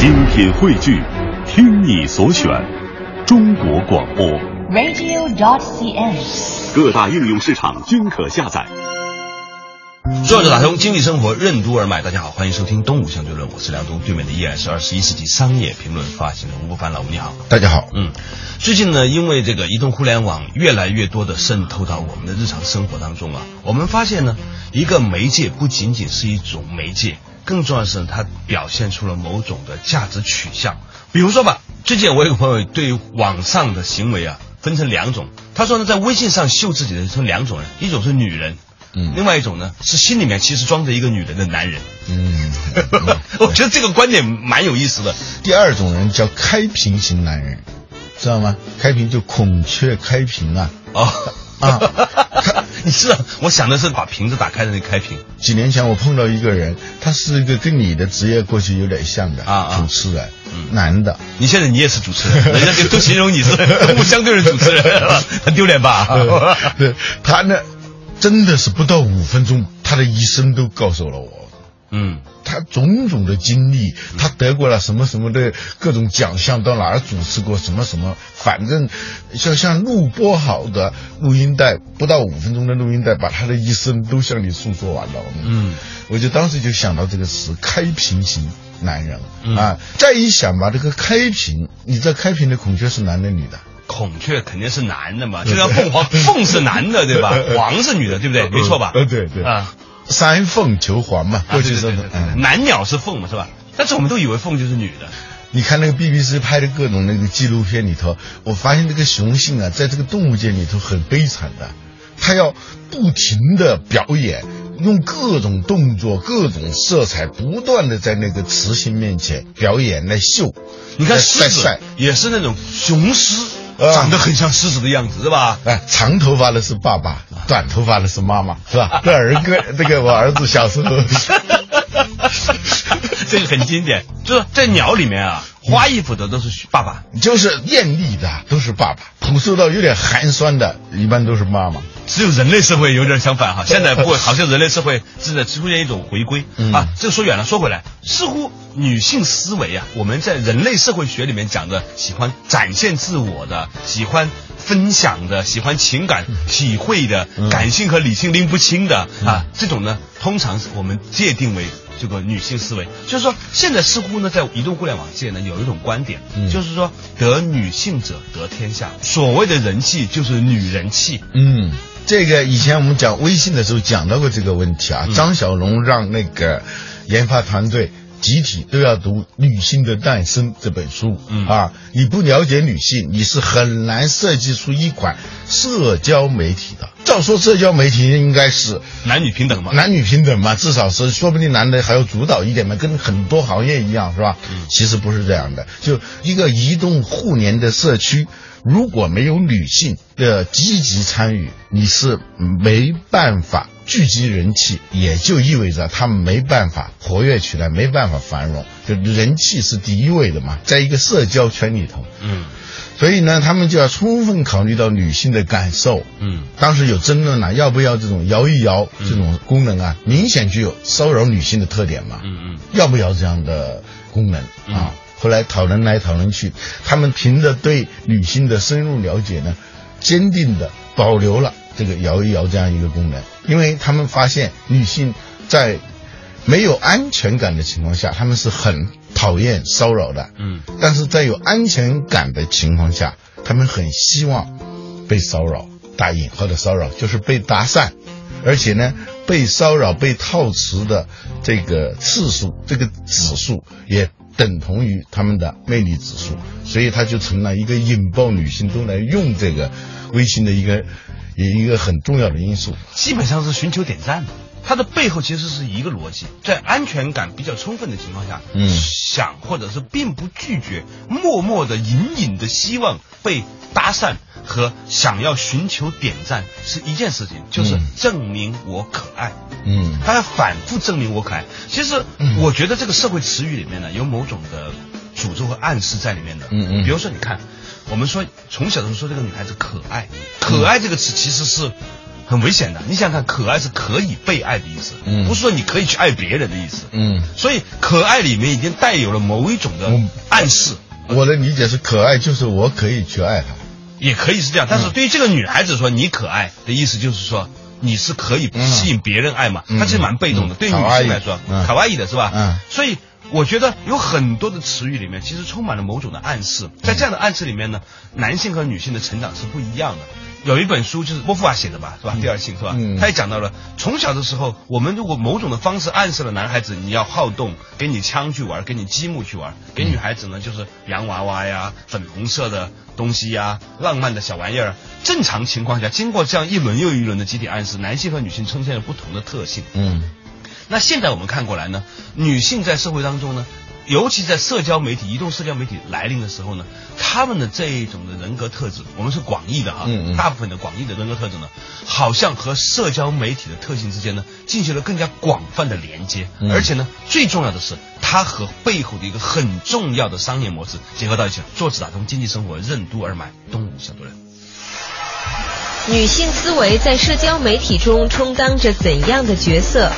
精品汇聚，听你所选，中国广播。radio.dot.cn，。各大应用市场均可下载。作者打通经济生活任督二脉，大家好，欢迎收听《东吴相对论》，我是梁东，对面的依然是二十一世纪商业评论发行人吴伯凡，老吴你好。大家好，嗯，最近呢，因为这个移动互联网越来越多的渗透到我们的日常生活当中啊，我们发现呢，一个媒介不仅仅是一种媒介，更重要的是它表现出了某种的价值取向。比如说吧，最近我有个朋友对网上的行为啊分成两种，他说呢，在微信上秀自己的分两种人，一种是女人。嗯另外一种呢，是心里面其实装着一个女人的男人。嗯，我觉得这个观点蛮有意思的。第二种人叫开屏型男人，知道吗？开屏就孔雀开屏啊。哦啊，你知道，我想的是把瓶子打开的那个开瓶。几年前我碰到一个人，他是一个跟你的职业过去有点像的啊啊主持人，嗯男的。你现在你也是主持人，人家都形容你是 不相对的主持人，很丢脸吧？呃对他呢，真的是不到五分钟，他的一生都告诉了我。嗯他种种的经历，他得过了什么什么的各种奖项，到哪儿主持过什么什么，反正像像录播好的录音带，不到五分钟的录音带，把他的一生都向你诉说完了。嗯我就当时就想到这个词“开屏型男人”嗯啊，再一想吧，这个开屏，你知道开屏的孔雀是男的女的？孔雀肯定是男的嘛，就像凤凰，凤是男的对吧？凰是女的，对不对？没错吧？呃，对对啊，三凤求凰嘛，啊过去说的嗯。男鸟是凤嘛，是吧？但是我们都以为凤就是女的。你看那个 BBC 拍的各种那个纪录片里头，我发现这个雄性啊，在这个动物界里头很悲惨的，它要不停的表演，用各种动作、各种色彩，不断的在那个雌性面前表演来秀。你看来狮子也是那种雄狮，啊长得很像狮子的样子，是吧？哎，长头发的是爸爸，短头发的是妈妈，是吧？这儿歌，这个我儿子小时候，这个很经典，就是在鸟里面啊，花衣服的都是爸爸，就是艳丽的都是爸爸，朴素到有点寒酸的，一般都是妈妈。只有人类社会有点相反哈。现在不过好像人类社会正在出现一种回归、嗯啊。这个说远了，说回来，似乎女性思维啊，我们在人类社会学里面讲的，喜欢展现自我的，喜欢。分享的、喜欢情感体会的、嗯感性和理性拎不清的、啊，这种呢，通常是我们界定为这个女性思维。就是说，现在似乎呢，在移动互联网界呢，有一种观点，嗯就是说，得女性者得天下。所谓的人气，就是女人气。嗯，这个以前我们讲微信的时候讲到过这个问题啊。嗯张小龙让那个研发团队集体都要读《女性的诞生》这本书。嗯啊，你不了解女性，你是很难设计出一款社交媒体的。照说社交媒体应该是男女平等嘛。男女平等嘛，至少是说不定男的还要主导一点嘛，跟很多行业一样，是吧？嗯其实不是这样的，就一个移动互联的社区，如果没有女性的积极参与，你是没办法聚集人气，也就意味着他们没办法活跃起来，没办法繁荣。就人气是第一位的嘛，在一个社交圈里头，嗯所以呢，他们就要充分考虑到女性的感受，嗯当时有争论了，要不要这种摇一摇这种功能啊？明显具有骚扰女性的特点嘛。嗯嗯要不要这样的功能嗯啊？后来讨论来讨论去，他们凭着对女性的深入了解呢，坚定的保留了这个摇一摇这样一个功能，因为他们发现女性在没有安全感的情况下，他们是很讨厌骚扰的。嗯但是在有安全感的情况下，他们很希望被骚扰，打引号的骚扰就是被搭讪，而且呢，被骚扰、被套词的这个次数、这个指数也等同于他们的魅力指数，所以它就成了一个引爆女性都来用这个微信的一个也一个很重要的因素。基本上是寻求点赞的。它的背后其实是一个逻辑，在安全感比较充分的情况下，嗯想或者是并不拒绝，默默的、隐隐的希望被搭讪和想要寻求点赞是一件事情，就是嗯证明我可爱。嗯他要反复证明我可爱。其实嗯我觉得这个社会词语里面呢，有某种的诅咒和暗示在里面的。嗯嗯比如说，你看，我们说从小的时候说这个女孩子可爱，可爱这个词其实是很危险的。你想想看，可爱是可以被爱的意思，嗯不是说你可以去爱别人的意思。嗯，所以可爱里面已经带有了某一种的嗯暗示，我的理解是可爱就是我可以去爱她。也可以是这样。但是对于这个女孩子说你可爱的意思就是说。你是可以吸引别人爱嘛？嗯她其实蛮被动的。嗯对于女性来说，嗯卡哇伊的是吧？嗯所以我觉得有很多的词语里面其实充满了某种的暗示。在这样的暗示里面呢，男性和女性的成长是不一样的。有一本书就是波伏娃写的吧，是吧？第二性是吧？嗯他也讲到了，从小的时候，我们如果某种的方式暗示了男孩子你要好动，给你枪去玩，给你积木去玩；给女孩子呢就是洋娃娃呀、粉红色的东西呀、浪漫的小玩意儿。正常情况下，经过这样一轮又一轮的集体暗示，男性和女性呈现了不同的特性。嗯那现在我们看过来呢，女性在社会当中呢，尤其在社交媒体、移动社交媒体来临的时候呢，她们的这一种的人格特质，我们是广义的哈，嗯嗯大部分的广义的人格特质呢，好像和社交媒体的特性之间呢，进行了更加广泛的连接，嗯而且呢，最重要的是，它和背后的一个很重要的商业模式结合到一起了，坐直打通经济生活任督二脉，东吴相对论。女性思维在社交媒体中充当着怎样的角色？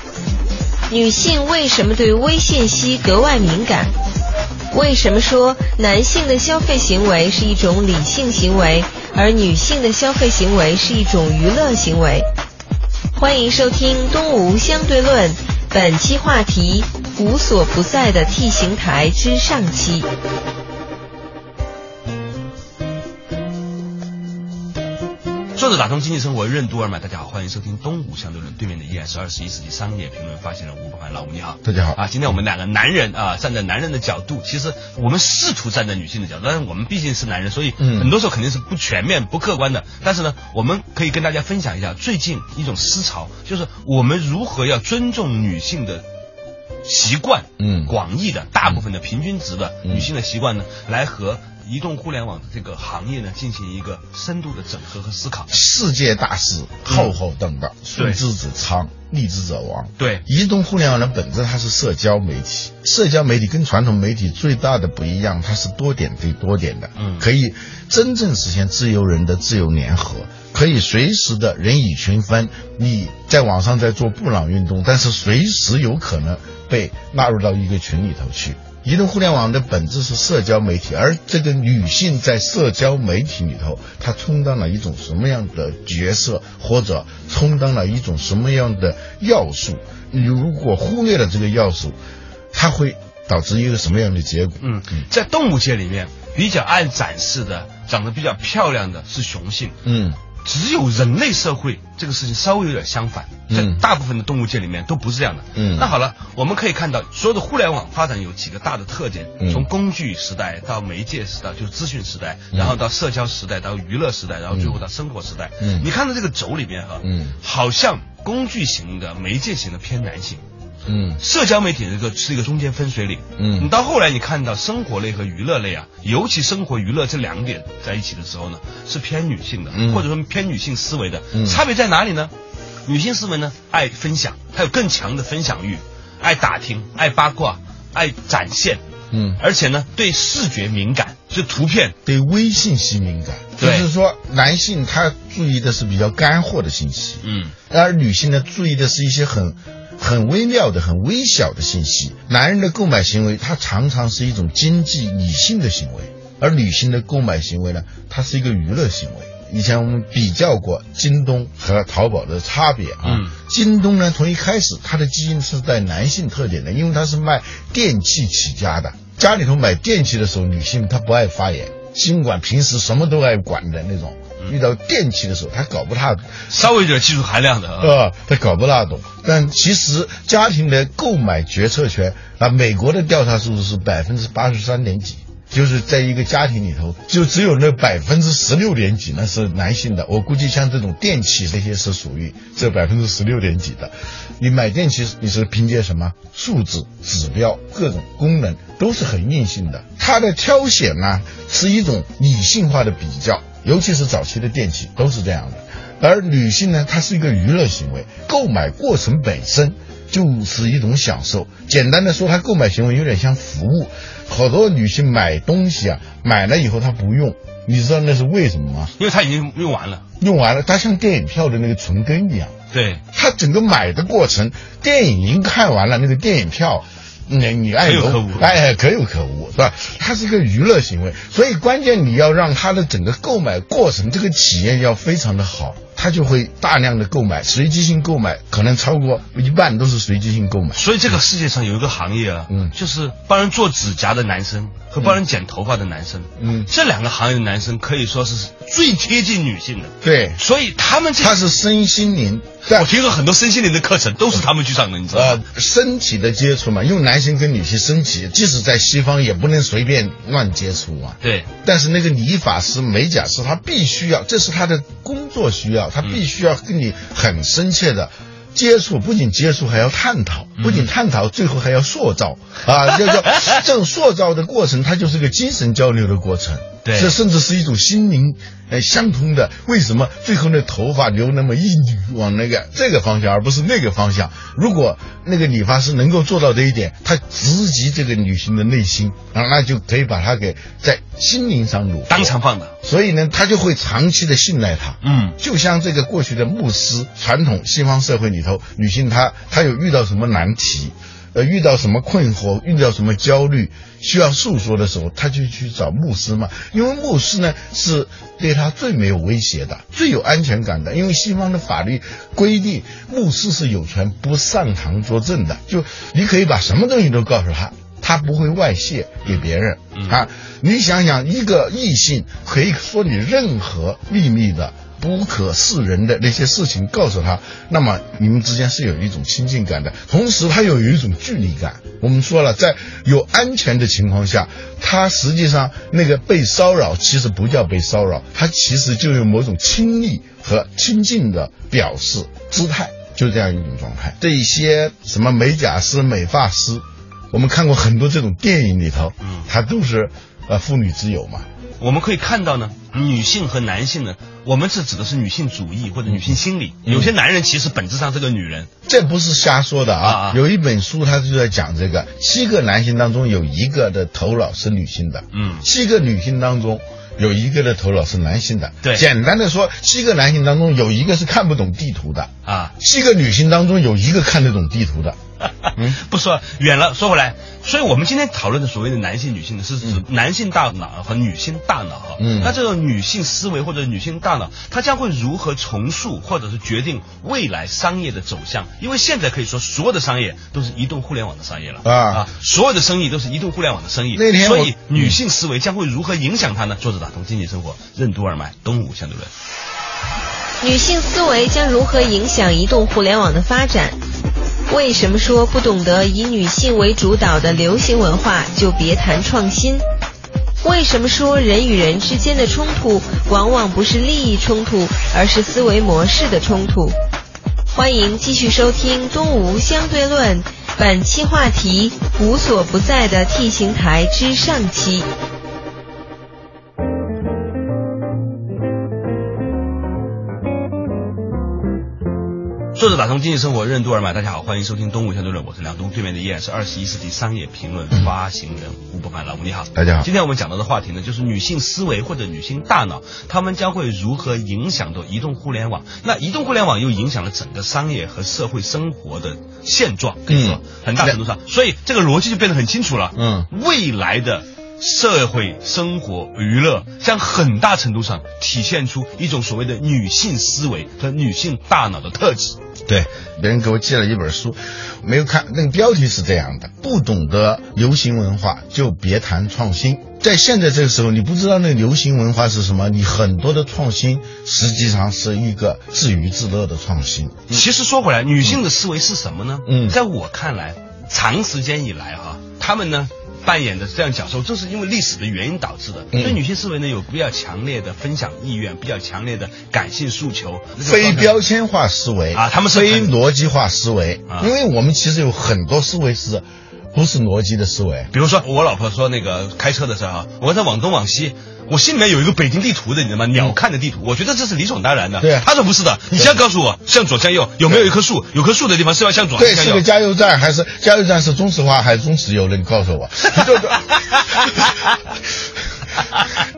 女性为什么对微信息格外敏感？为什么说男性的消费行为是一种理性行为，而女性的消费行为是一种娱乐行为？欢迎收听《东吴相对论》，本期话题：无所不在的 T 型台之上期。者打通经济生活任督二脉，大家好，欢迎收听东吴相对论。对面的依然是二十一世纪商业评论发现人吴伯凡，老吴你好。大家好啊，今天我们两个男人啊，站在男人的角度，其实我们试图站在女性的角度，但是我们毕竟是男人，所以嗯很多时候肯定是不全面、不客观的。但是呢，我们可以跟大家分享一下最近一种思潮，就是我们如何要尊重女性的习惯，嗯广义的大部分的平均值的嗯女性的习惯呢，来和移动互联网的这个行业呢进行一个深度的整合和思考。世界大事浩浩荡荡，顺对之者昌，逆之者亡。对，移动互联网的本质它是社交媒体，社交媒体跟传统媒体最大的不一样，它是多点对多点的，嗯可以真正实现自由人的自由联合，可以随时的人以群分。你在网上在做布朗运动，但是随时有可能被纳入到一个群里头去。移动互联网的本质是社交媒体，而这个女性在社交媒体里头，她充当了一种什么样的角色，或者充当了一种什么样的要素？你如果忽略了这个要素，它会导致一个什么样的结果？嗯，在动物界里面比较爱展示的、长得比较漂亮的是雄性，嗯只有人类社会这个事情稍微有点相反，在嗯。大部分的动物界里面都不是这样的。嗯。那好了，我们可以看到所有的互联网发展有几个大的特点，嗯。从工具时代到媒介时代，就是资讯时代，嗯。然后到社交时代，到娱乐时代，然后最后到生活时代。嗯。你看到这个轴里面哈，嗯。好像工具型的、媒介型的偏男性。嗯。社交媒体这个是一个中间分水岭，嗯。你到后来你看到生活类和娱乐类啊，尤其生活娱乐这两点在一起的时候呢，是偏女性的，嗯。或者说偏女性思维的，嗯。差别在哪里呢？女性思维呢，爱分享，她有更强的分享欲，爱打听，爱八卦，爱展现，嗯，而且呢，对视觉敏感，就图片，对微信息敏感，就是说男性他注意的是比较干货的信息，嗯，而女性呢注意的是一些很很微妙的、很微小的信息。男人的购买行为，它常常是一种经济理性的行为，而女性的购买行为呢，它是一个娱乐行为。以前我们比较过京东和淘宝的差别啊，嗯京东呢从一开始它的基因是带男性特点的，因为它是卖电器起家的，家里头买电器的时候，女性她不爱发言，尽管平时什么都爱管的那种，遇到电器的时候，他搞不大稍微有点技术含量的啊，啊，他搞不大懂。但其实家庭的购买决策权啊，美国的调查数字是百分之八十三点几，就是在一个家庭里头，就只有那百分之十六点几那是男性的。我估计像这种电器这些是属于这百分之十六点几的。你买电器你是凭借什么数字指标、各种功能都是很硬性的。它的挑选呢是一种理性化的比较，尤其是早期的电器都是这样的。而女性呢，它是一个娱乐行为，购买过程本身就是一种享受。简单的说，她购买行为有点像服务。好多女性买东西啊，买了以后她不用，你知道那是为什么吗？因为她已经用完了，用完了，它像电影票的那个存根一样。对，它整个买的过程，电影已经看完了，那个电影票。你你爱有可无，哎，可有可无，是吧？它是一个娱乐行为，所以关键你要让它的整个购买过程，这个体验要非常的好，他就会大量的购买，随机性购买，可能超过一半都是随机性购买。所以这个世界上有一个行业啊，嗯，就是帮人做指甲的男生和帮人剪头发的男生，嗯，这两个行业的男生可以说是最贴近女性的，对，所以他们他是身心灵。我听说很多身心灵的课程都是他们去上的，你知道吗？身体的接触嘛，因为男性跟女性身体，即使在西方也不能随便乱接触啊。对。但是那个理发师、美甲师，他必须要，这是他的工作需要，他必须要跟你很深切的。接触不仅接触，还要探讨；不仅探讨，最后还要塑造啊！就说这种塑造的过程，它就是个精神交流的过程。对，这甚至是一种心灵呃相通的。为什么最后那头发留那么一缕往那个这个方向，而不是那个方向？如果那个理发师能够做到这一点，他直击这个女性的内心啊，那就可以把她给在心灵上乳当场放的。所以呢，他就会长期的信赖她。嗯，就像这个过去的牧师，传统西方社会里头，女性她她有遇到什么难题？呃，遇到什么困惑，遇到什么焦虑，需要诉说的时候，他就去找牧师嘛。因为牧师呢是对他最没有威胁的，最有安全感的。因为西方的法律规定，牧师是有权不上堂作证的，就你可以把什么东西都告诉他，他不会外泄给别人啊。你想想，一个异性可以说你任何秘密的。不可示人的那些事情告诉他，那么你们之间是有一种亲近感的，同时他又有一种距离感。我们说了，在有安全的情况下，他实际上那个被骚扰其实不叫被骚扰，他其实就有某种亲密和亲近的表示姿态，就这样一种状态。这一些什么美甲师、美发师，我们看过很多这种电影里头，嗯，他都是呃妇女之友嘛。我们可以看到呢，女性和男性呢，我们是指的是女性主义或者女性心理。有些男人其实本质上是个女人，这不是瞎说的啊。有一本书，他就在讲这个：七个男性当中有一个的头脑是女性的，嗯，七个女性当中有一个的头脑是男性的。对，简单的说，七个男性当中有一个是看不懂地图的啊，七个女性当中有一个看得懂地图的。嗯，不说远了，说回来，所以我们今天讨论的所谓的男性、女性呢，是指男性大脑和女性大脑哈。嗯，那这种女性思维或者女性大脑，它将会如何重塑或者是决定未来商业的走向？因为现在可以说所有的商业都是移动互联网的商业了啊啊，所有的生意都是移动互联网的生意。那天，所以女性思维将会如何影响它呢？作者打通经济生活任督二脉，东吴相对论。女性思维将如何影响移动互联网的发展？为什么说不懂得以女性为主导的流行文化就别谈创新？为什么说人与人之间的冲突往往不是利益冲突，而是思维模式的冲突？欢迎继续收听《东吴相对论》，本期话题：无所不在的 T 型台之上期。作者打通经济生活任督二脉，大家好，欢迎收听东吴相对论，我是梁东，对面的依然是二十一世纪商业评论发行人吴伯凡，老吴你好，大家好。今天我们讲到的话题呢，就是女性思维或者女性大脑，她们将会如何影响到移动互联网？那移动互联网又影响了整个商业和社会生活的现状，可以说很大程度上，所以这个逻辑就变得很清楚了。嗯，未来的。社会生活娱乐将很大程度上体现出一种所谓的女性思维和女性大脑的特质。对，别人给我寄了一本书，没有看，那个标题是这样的：不懂得流行文化就别谈创新。在现在这个时候，你不知道那流行文化是什么，你很多的创新实际上是一个自娱自乐的创新。其实说回来，女性的思维是什么呢？嗯，在我看来，长时间以来哈，她们呢。扮演的这样角色，正是因为历史的原因导致的。所以女性思维呢有比较强烈的分享意愿，比较强烈的感性诉求，非标签化思维啊，他们是非逻辑化思维。啊因为我们其实有很多思维是，不是逻辑的思维。比如说我老婆说那个开车的时候，我在往东往西。我心里面有一个北京地图的，你知道吗？鸟瞰的地图，我觉得这是理所当然的。对啊他说不是的，你先告诉我向左向右有没有一棵树，有棵树的地方是要向左对，是个？加油站还是加油站是中石化还是中石油的？你告诉我。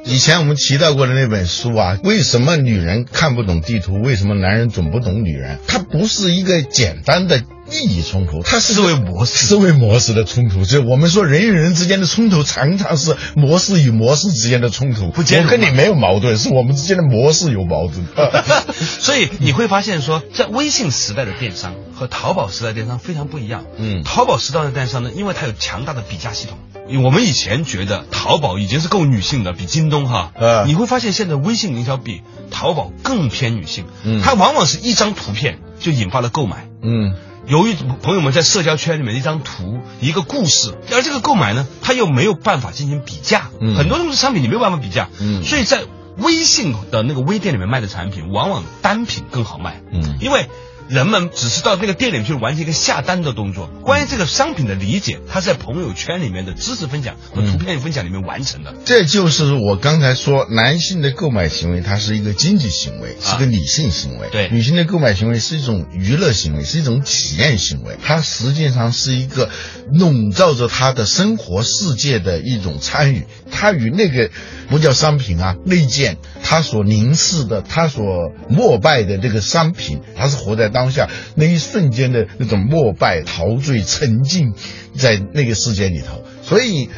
就以前我们提到过的那本书啊，为什么女人看不懂地图？为什么男人总不懂女人？它不是一个简单的意义冲突，它是思维模式思维模式的冲突。就我们说人与人之间的冲突，常常是模式与模式之间的冲突。不我跟你没有矛盾，是我们之间的模式有矛盾。所以你会发现说，在微信时代的电商和淘宝时代的电商非常不一样。嗯淘宝时代的电商呢，因为它有强大的比价系统。我们以前觉得淘宝已经是够女性的，比京东哈，呃你会发现现在微信营销比淘宝更偏女性。嗯它往往是一张图片就引发了购买。嗯由于朋友们在社交圈里面的一张图、一个故事，而这个购买呢，它又没有办法进行比价，嗯。很多东西商品你没有办法比价，嗯。所以在微信的那个微店里面卖的产品，往往单品更好卖，嗯。因为。人们只是到那个店里去完成一个下单的动作，关于这个商品的理解，它是在朋友圈里面的知识分享和图片分享里面完成的。这就是我刚才说，男性的购买行为，它是一个经济行为，是个理性行为；对女性的购买行为是一种娱乐行为，是一种体验行为。它实际上是一个笼罩着他的生活世界的一种参与。它与那个不叫商品啊，内件，他所凝视的，他所膜拜的这个商品，它是活在当下那一瞬间的那种膜拜、陶醉、沉浸在那个世界里头，所以。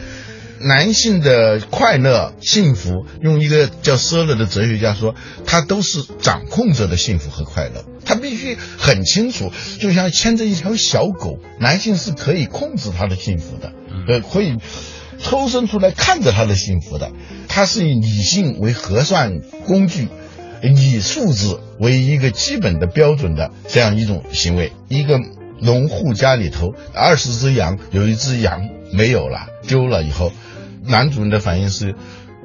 男性的快乐、幸福，用一个叫舍勒的哲学家说，他都是掌控者的幸福和快乐。他必须很清楚，就像牵着一条小狗，男性是可以控制他的幸福的，呃，可以抽身出来看着他的幸福的。他是以理性为核算工具，以数字为一个基本的标准的这样一种行为。一个农户家里头二十只羊，有一只羊没有了，丢了以后，男主人的反应是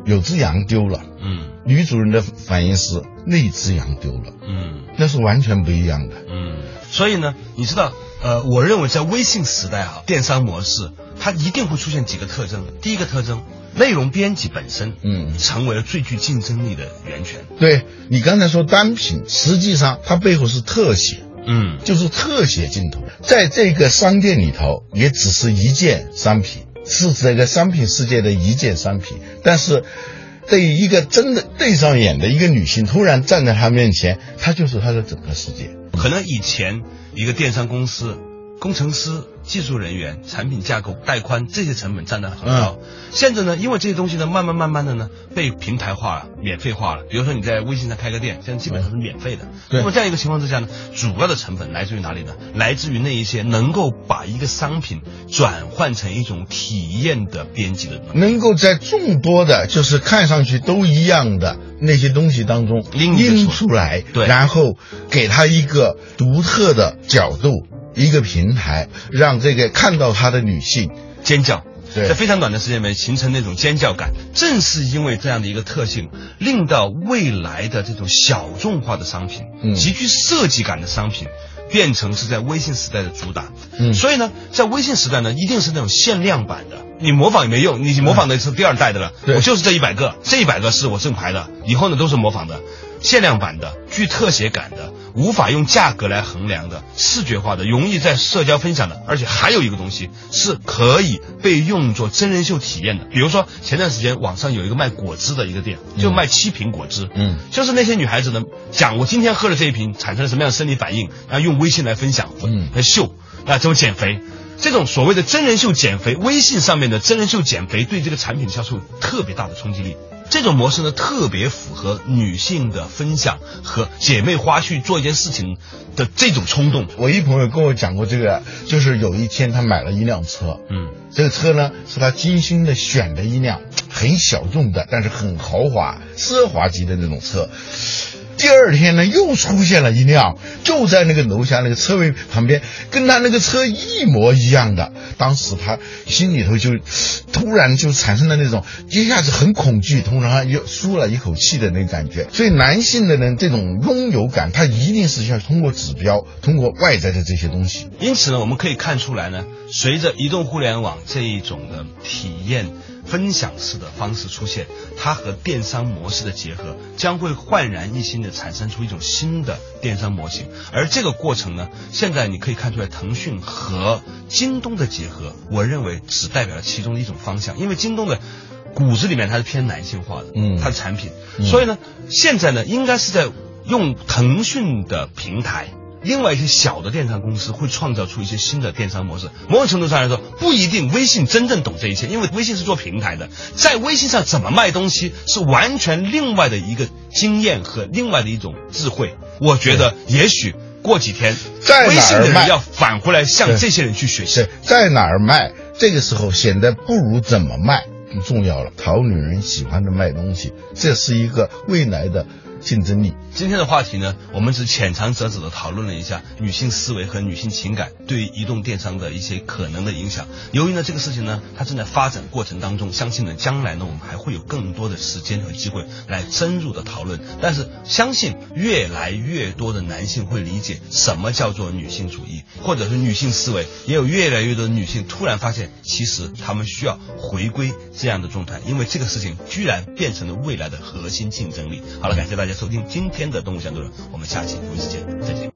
有只羊丢了，嗯女主人的反应是那只羊丢了，嗯那是完全不一样的。嗯，所以呢，你知道，呃，我认为在微信时代啊，电商模式它一定会出现几个特征。第一个特征，内容编辑本身，嗯成为了最具竞争力的源泉。对你刚才说单品，实际上它背后是特写，嗯就是特写镜头，在这个商店里头也只是一件商品，是这个商品世界的一件商品，但是。对于一个真的对上眼的一个女性，突然站在她面前，她就是她的整个世界。可能以前一个电商公司。工程师、技术人员、产品架构、带宽这些成本占得很高。现在呢，因为这些东西呢，慢慢慢慢的呢被平台化了、免费化了。比如说你在微信上开个店，现在基本上是免费的。对那么这样一个情况之下呢，主要的成本来自于哪里呢？来自于那一些能够把一个商品转换成一种体验的编辑的能够在众多的，就是看上去都一样的那些东西当中拎出来，对然后给他一个独特的角度，一个平台，让这个看到他的女性，尖叫。对在非常短的时间内形成那种尖叫感，正是因为这样的一个特性，令到未来的这种小众化的商品，嗯。极具设计感的商品，变成是在微信时代的主打。嗯。所以呢，在微信时代呢，一定是那种限量版的，你模仿也没用，你模仿的是第二代的了，对。我就是这一百个，这一百个是我正牌的，以后呢都是模仿的。限量版的、具特写感的、无法用价格来衡量的、视觉化的、容易在社交分享的，而且还有一个东西是可以被用作真人秀体验的。比如说前段时间网上有一个卖果汁的一个店，就卖七瓶果汁，嗯就是那些女孩子呢讲我今天喝了这一瓶产生了什么样的生理反应，然后用微信来分享，嗯来秀啊怎么减肥。这种所谓的真人秀减肥，微信上面的真人秀减肥对这个产品销售有特别大的冲击力。这种模式呢，特别符合女性的分享和姐妹花去做一件事情的这种冲动。我一朋友跟我讲过这个，就是有一天他买了一辆车，嗯这个车呢是他精心的选的一辆很小众的，但是很豪华、奢华级的那种车。第二天呢，又出现了一辆，就在那个楼下那个车位旁边，跟他那个车一模一样的。当时他心里头就突然就产生了那种一下子很恐惧，同时还又舒了一口气的那个感觉。所以男性的人这种拥有感，他一定是要通过指标，通过外在的这些东西。因此呢，我们可以看出来呢，随着移动互联网这一种的体验分享式的方式出现，它和电商模式的结合，将会焕然一新的产生出一种新的电商模型。而这个过程呢，现在你可以看出来，腾讯和京东的结合，我认为只代表了其中的一种方向，因为京东的。骨子里面它是偏男性化的，嗯它的产品，嗯所以呢，现在呢，应该是在用腾讯的平台，另外一些小的电商公司会创造出一些新的电商模式。某种程度上来说，不一定微信真正懂这一切，因为微信是做平台的，在微信上怎么卖东西是完全另外的一个经验和另外的一种智慧。我觉得也许过几天，在哪儿微信的人要返回来向这些人去学习。在哪儿卖？这个时候显得不如怎么卖更重要了。讨女人喜欢的卖东西，这是一个未来的竞争力。今天的话题呢，我们只浅尝辄止的讨论了一下女性思维和女性情感对于移动电商的一些可能的影响。由于呢这个事情呢，它正在发展过程当中，相信呢将来呢我们还会有更多的时间和机会来深入的讨论。但是相信越来越多的男性会理解什么叫做女性主义，或者是女性思维，也有越来越多的女性突然发现，其实她们需要回归这样的状态，因为这个事情居然变成了未来的核心竞争力。好了，感谢大家收听今天的动物相对论，我们下期同一时间再见。